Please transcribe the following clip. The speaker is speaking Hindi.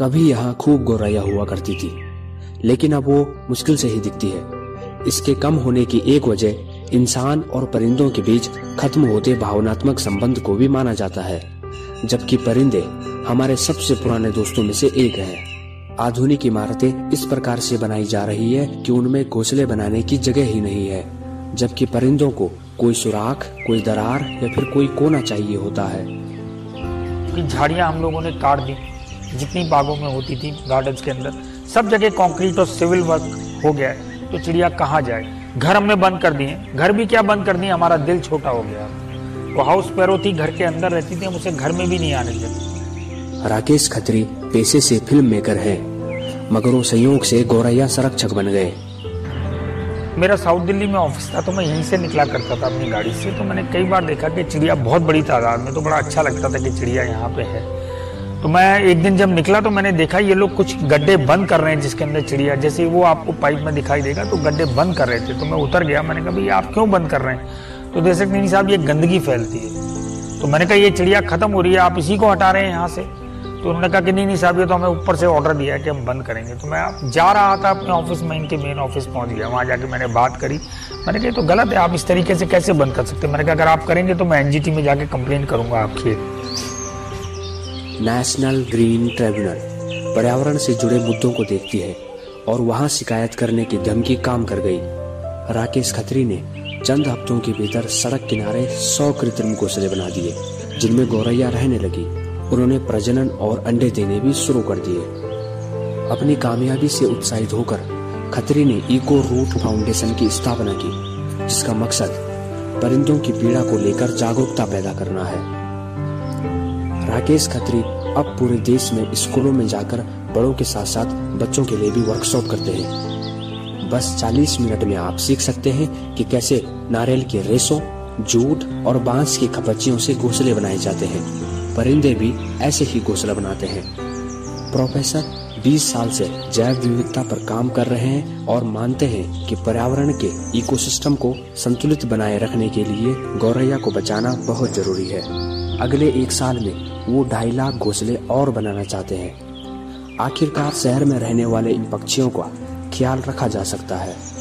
कभी यहाँ खूब गौरैया हुआ करती थी, लेकिन अब वो मुश्किल से ही दिखती है। इसके कम होने की एक वजह इंसान और परिंदों के बीच खत्म होते भावनात्मक संबंध को भी माना जाता है, जबकि परिंदे हमारे सबसे पुराने दोस्तों में से एक है। आधुनिक इमारतें इस प्रकार से बनाई जा रही है कि उनमें घोंसले बनाने की जगह ही नहीं है, जबकि परिंदों को कोई सुराख, कोई दरार या फिर कोई कोना चाहिए होता है। झाड़ियाँ हम लोगों ने काट दी। जितनी बागों में होती थी गार्डन्स के अंदर सब जगह कंक्रीट और सिविल वर्क हो गया है। तो चिड़िया कहाँ जाए? घर हमने बंद कर दिए। घर भी क्या बंद कर दिए? हमारा दिल छोटा हो गया। वो हाउस पैरो थी घर के अंदर रहती थी हम उसे घर में भी नहीं आने देते। राकेश खत्री पेशे से फ़िल्म मेकर है मगर वो संयोग से गौरैया संरक्षक बन गए। मेरा साउथ दिल्ली में ऑफ़िस था तो मैं यहीं से निकला करता था अपनी गाड़ी से। तो मैंने कई बार देखा कि चिड़िया बहुत बड़ी तादाद में तो बड़ा अच्छा लगता था कि चिड़िया यहाँ पे है। तो मैं एक दिन जब निकला तो मैंने देखा ये लोग कुछ गड्ढे बंद कर रहे हैं जिसके अंदर चिड़िया, जैसे वो आपको पाइप में दिखाई देगा तो गड्ढे बंद कर रहे थे। तो मैं उतर गया, मैंने कहा, भाई, आप क्यों बंद कर रहे हैं? तो देख नहीं साहब, ये गंदगी फैलती है। तो मैंने कहा, ये चिड़िया खत्म हो रही है, आप इसी को हटा रहे हैं यहाँ से? तो उन्होंने कहा कि, नहीं नहीं साहब, ये तो हमें ऊपर से ऑर्डर दिया है कि हम बंद करेंगे। तो मैं जा रहा था अपने ऑफ़िस में इनके मेन ऑफ़िस पहुँच गया। वहाँ जाके मैंने बात करी। मैंने कहा तो गलत है, आप इस तरीके से कैसे बंद कर सकते मैंने कहा, अगर आप करेंगे तो मैं एनजीटी में जाके कंप्लेन करूँगा आपकी नेशनल ग्रीन ट्रिब्यूनल पर्यावरण से जुड़े मुद्दों को देखती है और वहाँ शिकायत करने की धमकी काम कर गई। राकेश खत्री ने चंद हफ्तों के भीतर सड़क किनारे सौ कृत्रिम घोंसले बना दिए, जिनमें गौरैया रहने लगी। उन्होंने प्रजनन और अंडे देने भी शुरू कर दिए। अपनी कामयाबी से उत्साहित होकर खत्री ने इको रूट फाउंडेशन की स्थापना की, जिसका मकसद परिंदों की पीड़ा को लेकर जागरूकता पैदा करना है। राकेश खत्री अब पूरे देश में स्कूलों में जाकर बड़ों के साथ साथ बच्चों के लिए भी वर्कशॉप करते हैं। बस 40 मिनट में आप सीख सकते हैं कि कैसे नारियल के रेसों जूट और बाँस की खपच्चियों से घोंसले बनाए जाते हैं। परिंदे भी ऐसे ही घोंसला बनाते हैं। प्रोफेसर 20 साल से जैव विविधता पर काम कर रहे हैं और मानते हैं कि पर्यावरण के इकोसिस्टम को संतुलित बनाए रखने के लिए गौरैया को बचाना बहुत ज़रूरी है। अगले एक साल में वो ढाई लाख घोंसले और बनाना चाहते हैं। आखिरकार शहर में रहने वाले इन पक्षियों का ख्याल रखा जा सकता है।